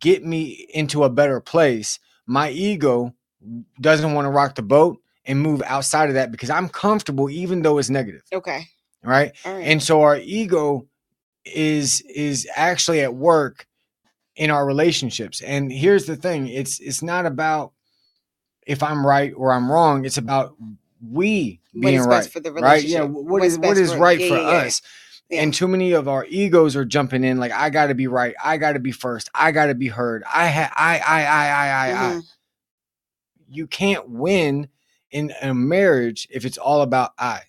S3: get me into a better place, my ego doesn't want to rock the boat and move outside of that because I'm comfortable even though it's negative,
S2: Okay.
S3: right?
S2: Right.
S3: And so our ego is is actually at work in our relationships. And here's the thing, it's it's not about if I'm right or I'm wrong, it's about we being
S2: is
S3: right.
S2: best for the
S3: right? Yeah,
S2: relationship.
S3: what is what
S2: for-
S3: right for
S2: yeah, yeah.
S3: us?
S2: Yeah.
S3: And too many of our egos are jumping in like I got to be right. I got to be first. I got to be heard. I ha- I I I I I I.
S2: Mhm.
S3: You can't win in a marriage if it's all about I.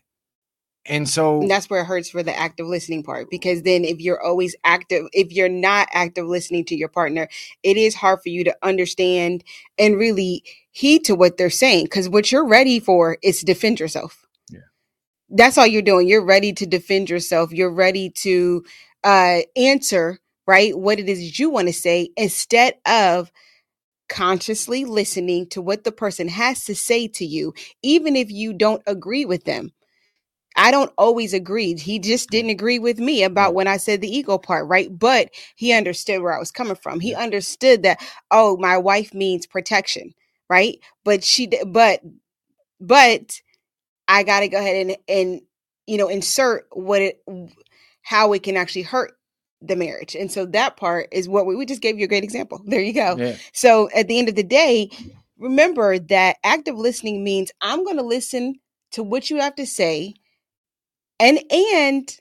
S3: And so
S2: And that's where it hurts for the active listening part because then if you're always active if you're not active listening to your partner it is hard for you to understand and really heed to what they're saying because what you're ready for is to defend yourself
S3: Yeah.
S2: That's all you're doing you're ready to defend yourself you're ready to uh answer right what it is you want to say instead of consciously listening to what the person has to say to you even if you don't agree with them I don't always agree. He just didn't agree with me about when I said the ego part, right? But he understood where I was coming from. He understood that, oh, my wife means protection, right? But she, but, but I got to go ahead and, and, you know, insert what it, how it can actually hurt the marriage. And so that part is what we, we just gave you a great example. There you go.
S3: yeah,
S2: So at the end of the day, remember that active listening means I'm going to listen to what you have to say and and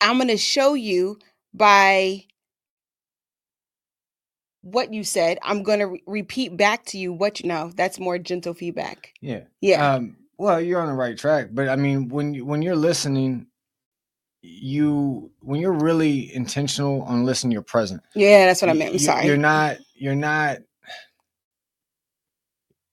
S2: I'm going to show you by what you said. I'm going to re- repeat back to you what you know. That's more gentle feedback.
S3: yeah.
S2: Yeah.
S3: Um, well, you're on the right track, but I mean, when you, when you're listening, you when you're really intentional on listening, you're present.
S2: yeah, that's what I meant. I'm sorry.
S3: You're not. You're not.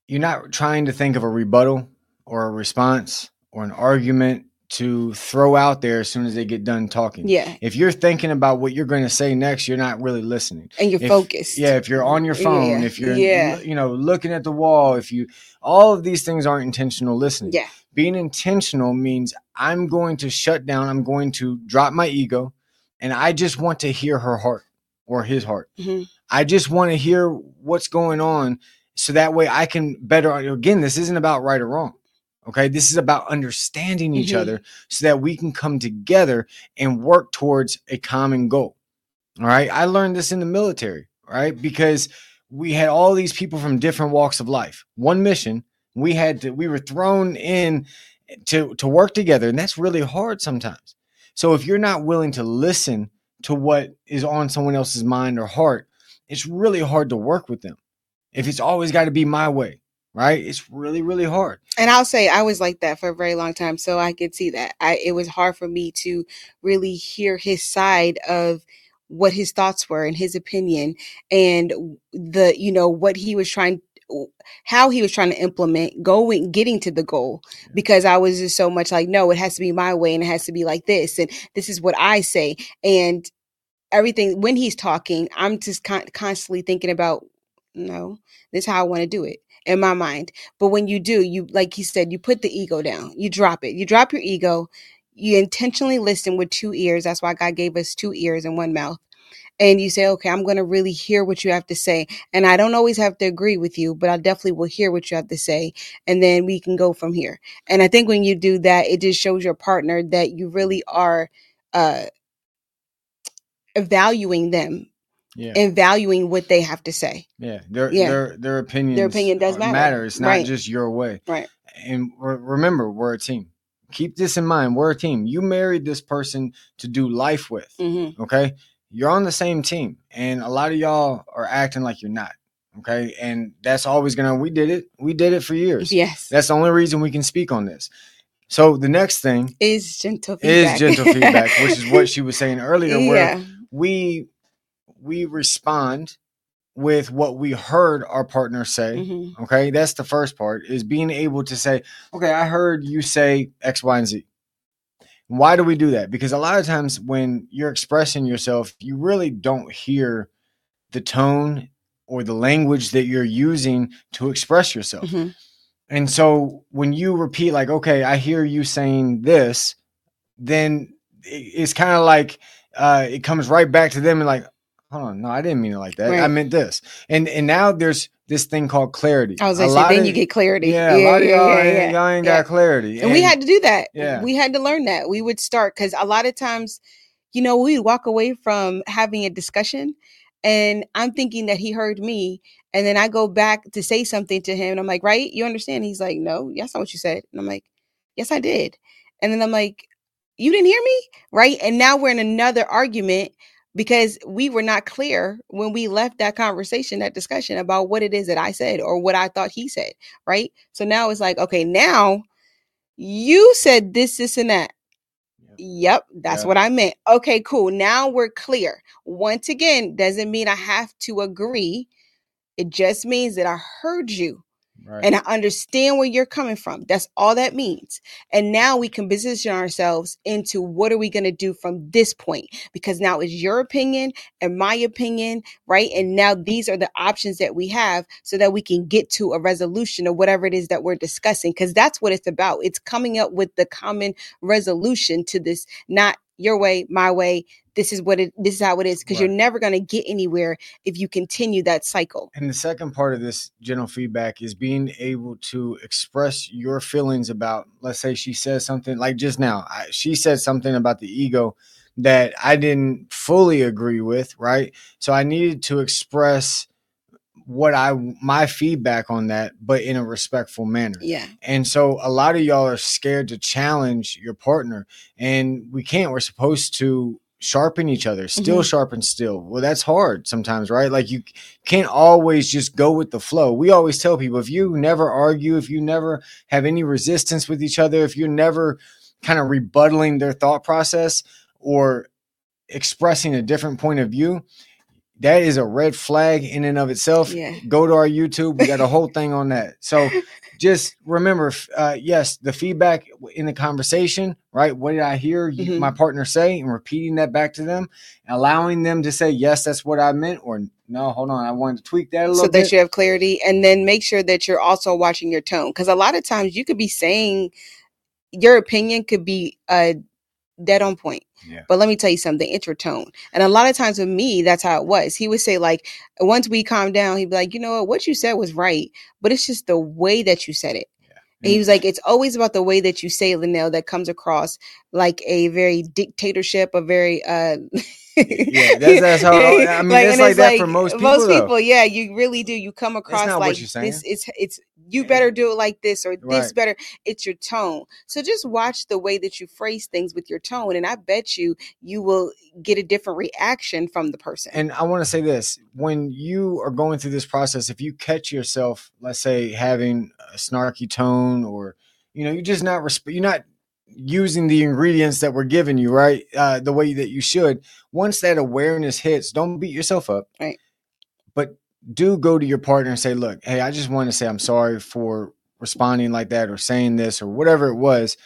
S3: You're not trying to think of a rebuttal or a response or an argument to throw out there as soon as they get done talking.
S2: yeah.
S3: If you're thinking about what you're going to say next, you're not really listening.
S2: And you're
S3: if-
S2: focused.
S3: Yeah, if you're on your phone,
S2: Yeah,
S3: if you're
S2: yeah.
S3: you know looking at the wall, if you all of these things aren't intentional listening.
S2: Yeah.
S3: Being intentional means I'm going to shut down, I'm going to drop my ego and I just want to hear her heart or his heart.
S2: Mhm.
S3: I just want to hear what's going on so that way I can better again, this isn't about right or wrong. Okay? This is about understanding each
S2: Mhm.
S3: other so that we can come together and work towards a common goal. All right. I learned this in the military, right? Because we had all these people from different walks of life. One mission, we had to, we were thrown in to to work together, and that's really hard sometimes. So if you're not willing to listen to what is on someone else's mind or heart, it's really hard to work with them. If it's always got to be my way, right? It's really, really hard.
S2: And I'll say I was like that for a very long time, so I could see that. I it was hard for me to really hear his side of what his thoughts were and his opinion and the you know what he was trying how he was trying to implement going getting to the goal because I was just so much like no it has to be my way and it has to be like this and this is what I say and everything when he's talking I'm just con- constantly thinking about no this is how I want to do it in my mind. But when you do you like he said you put the ego down. You drop it. You drop your ego. You intentionally listen with two ears. That's why God gave us two ears and one mouth. And you say, okay, I'm going to really hear what you have to say. And I don't always have to agree with you, but I definitely will hear what you have to say. And then we can go from here. And I think when you do that, it just shows your partner that you really are uh, valuing them
S3: Yeah.
S2: and valuing what they have to say.
S3: Yeah, their
S2: Yeah.
S3: their their opinions.
S2: opinion does
S3: are-
S2: matter.
S3: It's not
S2: Right.
S3: just your way.
S2: Right.
S3: And re- remember, we're a team. Keep this in mind. We're a team. You married this person to do life with.
S2: Mm-hmm.
S3: Okay, you're on the same team, and a lot of y'all are acting like you're not. Okay, and that's always gonna. We did it. We did it for years.
S2: Yes.
S3: That's the only reason we can speak on this. So the next thing
S2: Is gentle
S3: is
S2: feedback.
S3: gentle feedback, which is what she was saying earlier, where
S2: yeah.
S3: we we respond with what we heard our partner say.
S2: Mhm.
S3: Okay, that's the first part is being able to say, okay, I heard you say X, Y, and Z. Why do we do that? Because a lot of times when you're expressing yourself, you really don't hear the tone or the language that you're using to express yourself.
S2: Mhm.
S3: And so when you repeat, like, okay, I hear you saying this, then it's kind of like uh, it comes right back to them and like, hold on, no, I didn't mean it like that. I meant this. And and now there's this thing called clarity.
S2: I was
S3: A
S2: like, then
S3: of-
S2: you get clarity.
S3: yeah, a lot of y'all,
S2: yeah,
S3: ain't,
S2: yeah,
S3: y'all ain't
S2: yeah.
S3: got clarity.
S2: And, we had to do that.
S3: Yeah.
S2: We had to learn that. We would start because a lot of times, you know, we'd walk away from having a discussion and I'm thinking that he heard me. And then I go back to say something to him and I'm like, right? You understand? He's like, no, that's not what you said. And I'm like, yes, I did. And then I'm like, you didn't hear me? Right. And now we're in another argument because we were not clear when we left that conversation, that discussion about what it is that I said or what I thought he said. Right. So now it's like, okay, now you said this, this, and that. Yep, that's what I meant. Okay, cool. Now we're clear. Once again, doesn't mean I have to agree. It just means that I heard you
S3: Right.
S2: and I understand where you're coming from. That's all that means. And now we can position ourselves into what are we going to do from this point? Because now it's your opinion and my opinion, right? And now these are the options that we have so that we can get to a resolution or whatever it is that we're discussing. Because that's what it's about. It's coming up with the common resolution to this, not your way, my way. This is what it this is how it is. Because you're never going to get anywhere if you continue that cycle.
S3: And the second part of this general feedback is being able to express your feelings about, let's say she says something like just now, I, she said something about the ego that I didn't fully agree with, right? So I needed to express what I, my feedback on that, but in a respectful manner.
S2: Yeah.
S3: And so a lot of y'all are scared to challenge your partner, and we can't. We're supposed to sharpen each other, still
S2: Mhm.
S3: sharpen still. Well, that's hard sometimes, right? Like you can't always just go with the flow. We always tell people if you never argue, if you never have any resistance with each other, if you're never kind of rebuttaling their thought process or expressing a different point of view, that is a red flag in and of itself.
S2: Yeah.
S3: Go to our YouTube. We got a whole thing on that. So just remember, uh, yes, the feedback in the conversation, right? What did I hear
S2: Mhm.
S3: my partner say, and repeating that back to them, allowing them to say, yes, that's what I meant, or no, hold on, I wanted to tweak that a little
S2: so
S3: bit.
S2: that you have clarity and then make sure that you're also watching your tone because a lot of times you could be saying your opinion could be uh dead on point
S3: Yeah.
S2: but let me tell you something it's your tone and a lot of times with me that's how it was he would say like once we calm down he'd be like you know what what you said was right but it's just the way that you said it and he was like, it's always about the way that you say it, Lanell, that comes across like a very dictatorship, a very uh
S3: Yeah, that's- that's how- I mean, like
S2: it's
S3: that for most people,
S2: Most
S3: though.
S2: people, yeah, you really do. You come across like this. It's it's you better do it like this or this
S3: Right.
S2: better. It's your tone. So just watch the way that you phrase things with your tone, and I bet you you will get a different reaction from the person.
S3: and I want to say this: when you are going through this process, if you catch yourself, let's say, having a snarky tone, or you know, you're just not resp- you're not using the ingredients that were given you right uh, the way that you should. Once that awareness hits, don't beat yourself up.
S2: Right.
S3: Do go to your partner and say, "Look, hey, I just want to say I'm sorry for responding like that, or saying this, or whatever it was,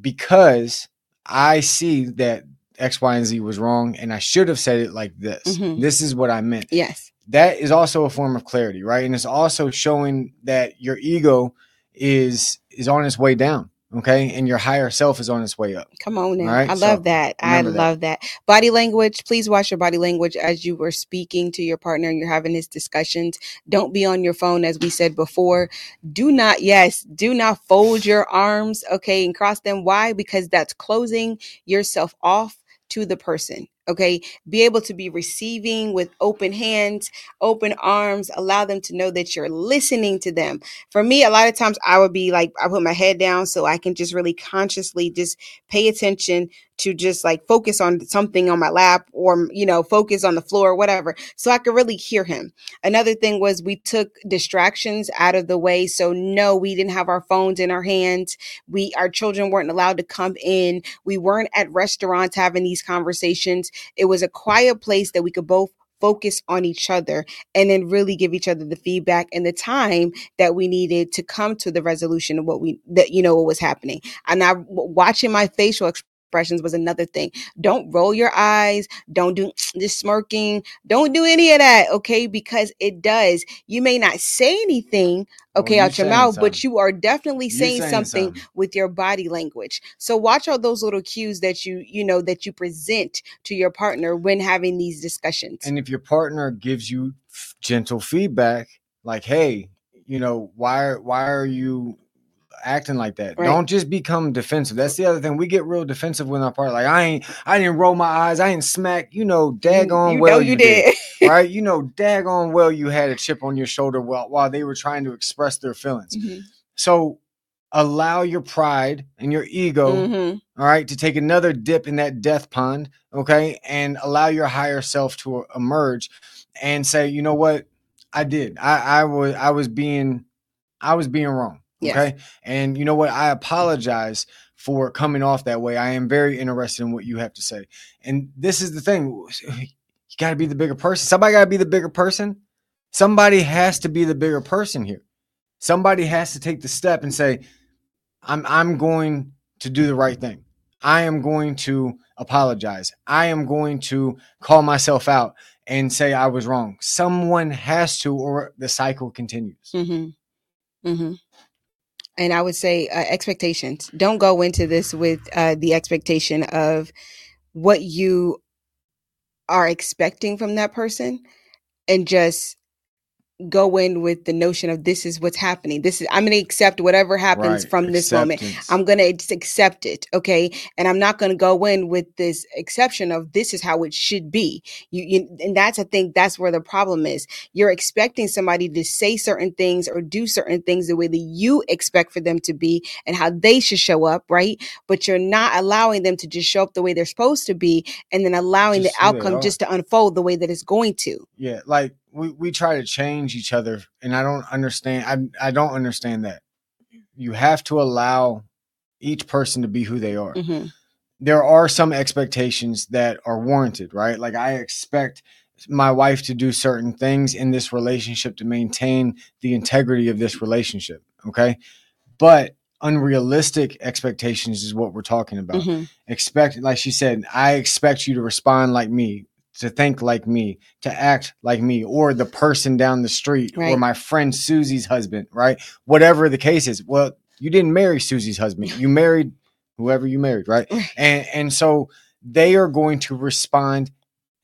S3: because I see that." X, Y, and Z was wrong, and I should have said it like this.
S2: Mhm.
S3: This is what I meant
S2: yes,
S3: that is also a form of clarity, right? And it's also showing that your ego is is on its way down, okay, and your higher self is on its way up.
S2: come on now.
S3: Right,
S2: I
S3: so
S2: love that. I
S3: remember that.
S2: love that. Body language. Please watch your body language as you were speaking to your partner and you're having his discussions. Don't be on your phone, as we said before. Do not, yes, do not fold your arms, okay, and cross them. Why? Because that's closing yourself off to the person. Okay, be able to be receiving with open hands, open arms, allow them to know that you're listening to them. For me, a lot of times I would be like, I put my head down so I can just really consciously just pay attention to just like focus on something on my lap or, you know, focus on the floor, whatever, so I could really hear him. Another thing was we took distractions out of the way. So, no, we didn't have our phones in our hands. We, our children weren't allowed to come in. We weren't at restaurants having these conversations. It was a quiet place that we could both focus on each other and then really give each other the feedback and the time that we needed to come to the resolution of what we that you know what was happening. And i watching my facial expressions was another thing. Don't roll your eyes. Don't do this smirking. Don't do any of that okay? Because it does. You may not say anything
S3: Oh,
S2: okay out your mouth but you are definitely saying,
S3: saying
S2: something,
S3: something.
S2: with your body language. So watch all those little cues that you you know that you present to your partner when having these discussions.
S3: And if your partner gives you f- gentle feedback, like, "Hey, you know, why why are you acting like that?"
S2: Right.
S3: Don't just become defensive. That's the other thing. We get real defensive with our part. Like, I ain't, I didn't roll my eyes, I ain't smack. You know, daggone
S2: you
S3: well
S2: know you did,
S3: right? You know, daggone well you had a chip on your shoulder while while they were trying to express their feelings.
S2: Mhm.
S3: So allow your pride and your ego,
S2: Mhm.
S3: all right, to take another dip in that death pond, okay, and allow your higher self to emerge and say, you know what, I did. I, I was I was being I was being wrong.
S2: Yes.
S3: Okay. And you know what? I apologize for coming off that way. I am very interested in what you have to say. And this is the thing. You gotta be the bigger person. Somebody gotta be the bigger person. Somebody has to be the bigger person here. Somebody has to take the step and say, I'm I'm going to do the right thing. I am going to apologize. I am going to call myself out and say I was wrong. Someone has to, or the cycle continues.
S2: Mm-hmm. Mm-hmm. And I would say uh, expectations. Don't go into this with uh, the expectation of what you are expecting from that person, and just go in with the notion of this is what's happening. This is I'm going to accept whatever happens
S3: Right.
S2: from this moment. I'm going to accept it, okay? And I'm not going to go in with this exception of this is how it should be. You, you and that's I think that's where the problem is. You're expecting somebody to say certain things or do certain things the way that you expect for them to be and how they should show up, right? But you're not allowing them to just show up the way they're supposed to be and then allowing
S3: Just
S2: the outcome just to unfold the way that it's going to.
S3: Yeah, like we, we try to change each other, and I don't understand. I I don't understand that. You have to allow each person to be who they are.
S2: Mhm.
S3: There are some expectations that are warranted, right? Like I expect my wife to do certain things in this relationship to maintain the integrity of this relationship. Okay, but unrealistic expectations is what we're talking about
S2: Mhm.
S3: expect like she said i expect you to respond like me to think like me to act like me or the person down the street or my friend susie's husband right? Whatever the case is. Well you didn't marry susie's husband. You married whoever you married right?
S2: Right.
S3: and and so they are going to respond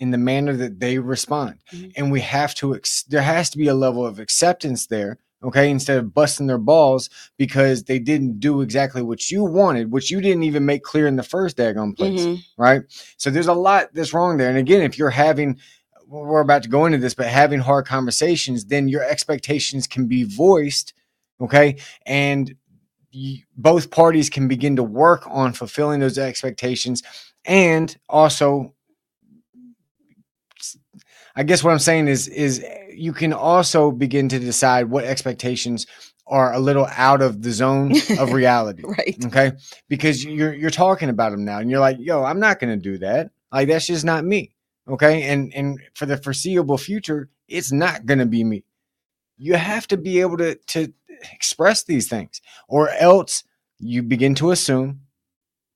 S3: in the manner that they respond.
S2: Mhm.
S3: and we have to ex- there has to be a level of acceptance there okay, instead of busting their balls because they didn't do exactly what you wanted, which you didn't even make clear in the first daggone place,
S2: Mhm.
S3: right? So there's a lot that's wrong there. And again, if you're having, we're about to go into this, but having hard conversations, then your expectations can be voiced, okay, and you, both parties can begin to work on fulfilling those expectations, and also I guess what I'm saying is is you can also begin to decide what expectations are a little out of the zone of reality.
S2: Right.
S3: Okay. Because you're you're talking about them now and you're like, yo, I'm not gonna do that. Like that's just not me. Okay. And and for the foreseeable future, it's not gonna be me. You have to be able to to express these things, or else you begin to assume,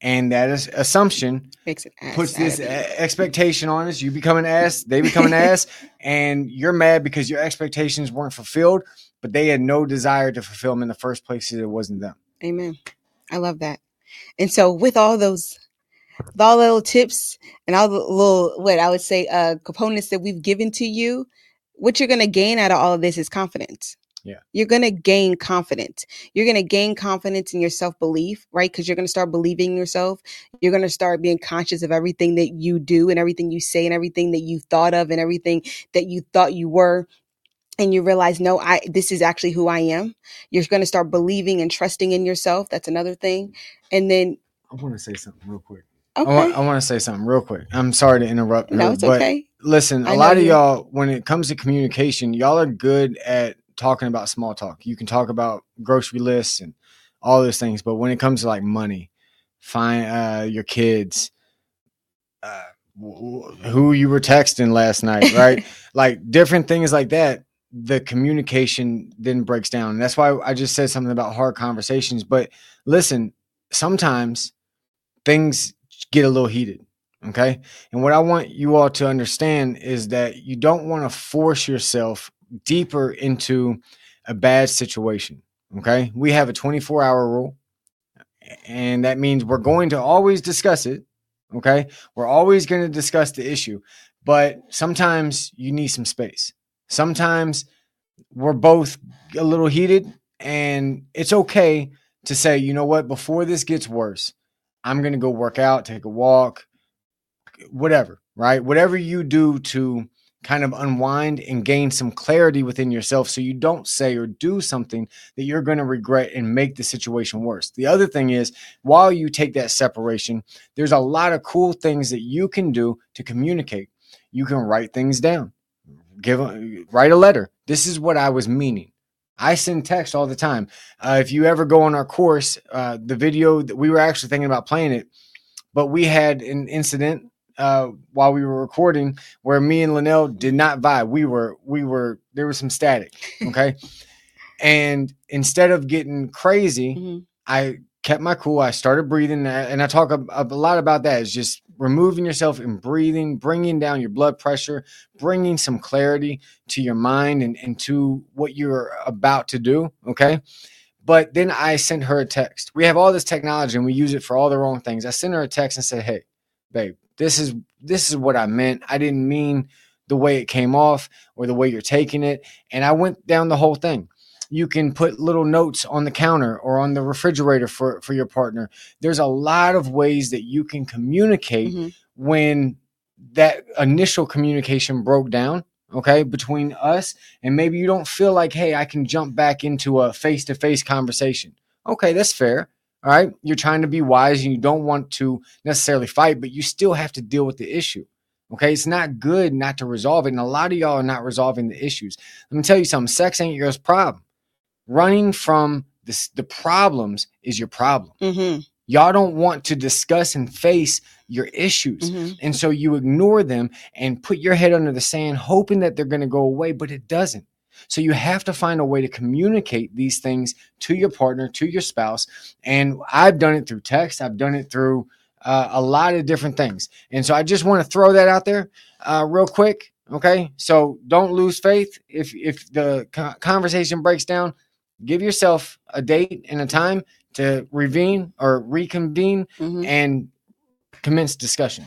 S3: and that is assumption
S2: Makes it ass
S3: puts this e- expectation on us. You become an ass, they become an ass, and you're mad because your expectations weren't fulfilled, but they had no desire to fulfill them in the first place. It wasn't them.
S2: Amen. I love that. And so with all those with all the little tips and all the little what I would say uh components that we've given to you, what you're gonna gain out of all of this is confidence.
S3: Yeah.
S2: You're gonna gain confidence. You're gonna gain confidence in your self-belief, right? Because you're gonna start believing yourself. You're gonna start being conscious of everything that you do and everything you say and everything that you thought of and everything that you thought you were and you realize no i this is actually who i am you're going to start believing and trusting in yourself that's another thing and then
S3: I want to say something real quick.
S2: Oh, okay
S3: I want, I want to say something real quick. I'm sorry to interrupt.
S2: no
S3: her,
S2: it's okay
S3: listen, a lot of
S2: you.
S3: y'all, when it comes to communication, y'all are good at talking about small talk. You can talk about grocery lists and all those things, but when it comes to like money, find uh, your kids, uh, who you were texting last night, right? like different things like that. The communication then breaks down. And that's why I just said something about hard conversations. But listen, sometimes things get a little heated. Okay. And what I want you all to understand is that you don't want to force yourself deeper into a bad situation. Okay. We have a 24 hour rule, and that means we're going to always discuss it. Okay. We're always going to discuss the issue, but sometimes you need some space. Sometimes we're both a little heated, and it's okay to say, you know what, before this gets worse, I'm going to go work out, take a walk, whatever, right? Whatever you do to kind of unwind and gain some clarity within yourself so you don't say or do something that you're going to regret and make the situation worse. The other thing is, while you take that separation, there's a lot of cool things that you can do to communicate. You can write things down. Give write a letter. This is what I was meaning. I send text all the time. Uh, if you ever go on our course, uh, the video that we were actually thinking about playing it, but we had an incident uh, while we were recording where me and Lanell did not vibe. We were, we were, there was some static. Okay. and instead of getting crazy,
S2: Mhm.
S3: I kept my cool. I started breathing, and I talk a, a lot about that. Is just removing yourself and breathing, bringing down your blood pressure, bringing some clarity to your mind and, and to what you're about to do. Okay. But then I sent her a text. We have all this technology and we use it for all the wrong things. I sent her a text and said, Hey, babe, this is this is what I meant. I didn't mean the way it came off or the way you're taking it. And I went down the whole thing. You can put little notes on the counter or on the refrigerator for, for your partner. There's a lot of ways that you can communicate
S2: Mhm.
S3: when that initial communication broke down, okay, between us, and maybe you don't feel like, hey, I can jump back into a face to face conversation. Okay, that's fair. All right. You're trying to be wise and you don't want to necessarily fight, but you still have to deal with the issue. Okay. It's not good not to resolve it. And a lot of y'all are not resolving the issues. Let me tell you something sex ain't your problem. Running from this, the problems is your problem.
S2: Mhm.
S3: Y'all don't want to discuss and face your issues.
S2: Mhm.
S3: And so you ignore them and put your head under the sand, hoping that they're going to go away, but it doesn't. So you have to find a way to communicate these things to your partner, to your spouse. And I've done it through text, I've done it through uh, a lot of different things. And so I just want to throw that out there uh, real quick. Okay. So don't lose faith. If, if the conversation breaks down, give yourself a date and a time to revene or reconvene
S2: Mhm.
S3: and commence discussion.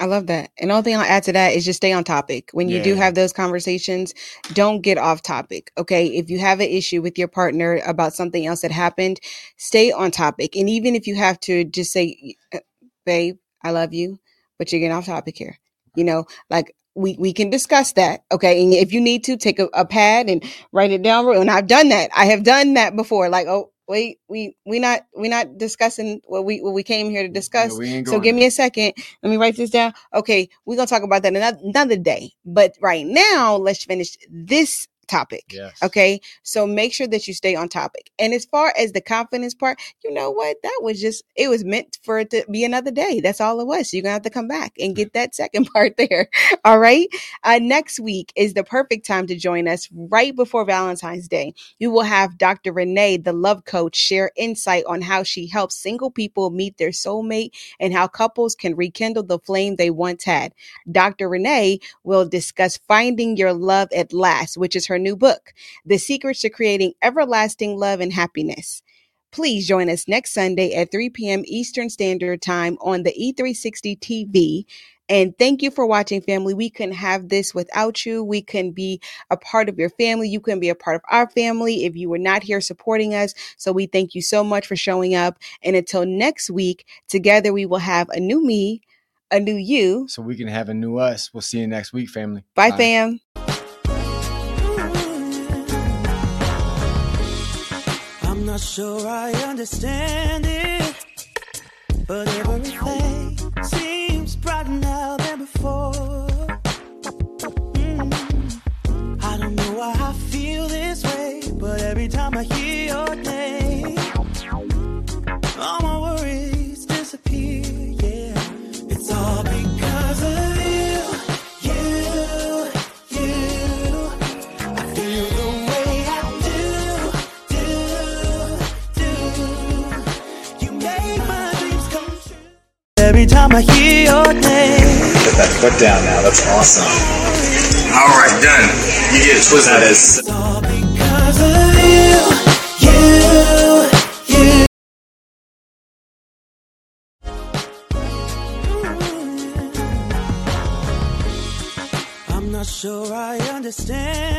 S2: I love that. And the only thing I'll add to that is just stay on topic. When you do have those conversations, don't get off topic. Okay. If you have an issue with your partner about something else that happened, stay on topic. And even if you have to just say, "Uh, babe, I love you, but you're getting off topic here. You know, like we, we can discuss that. Okay. And if you need to take a, a pad and write it down. And I've done that. I have done that before. Like, oh, wait, we, we not, we not discussing what we, what we came here to discuss. So give me a second. Let me write this down. Okay, we're gonna talk about that another, another day. But right now, let's finish this topic.
S3: Yes.
S2: Okay, so make sure that you stay on topic. And as far as the confidence part, you know what? That was just it was meant for it to be another day. That's all it was. So you're gonna have to come back and get that second part there. All right. Uh, next week is the perfect time to join us right before Valentine's Day. You will have Dr. Renee, the love coach, share insight on how she helps single people meet their soulmate and how couples can rekindle the flame they once had. Dr. Renee will discuss Finding Your Love at Last, which is her new book, The Secrets to Creating Everlasting Love and Happiness. Please join us next Sunday at 3 p.m. Eastern Standard Time on the E360 TV. And thank you for watching, family. We couldn't have this without you. We couldn't be a part of your family. You couldn't be a part of our family if you were not here supporting us. So we thank you so much for showing up. And until next week, together we will have a new me, a new you.
S3: So we can have a new us. We'll see you next week, family.
S2: Bye, fam.
S4: Not sure I understand it, but everything seems brighter now than before. Mm. I don't know why I feel this way, but every time I hear Every time I hear your name.
S5: Put that foot down now. That's awesome. All right, done. You get twisted. That is.
S4: I'm not sure I understand.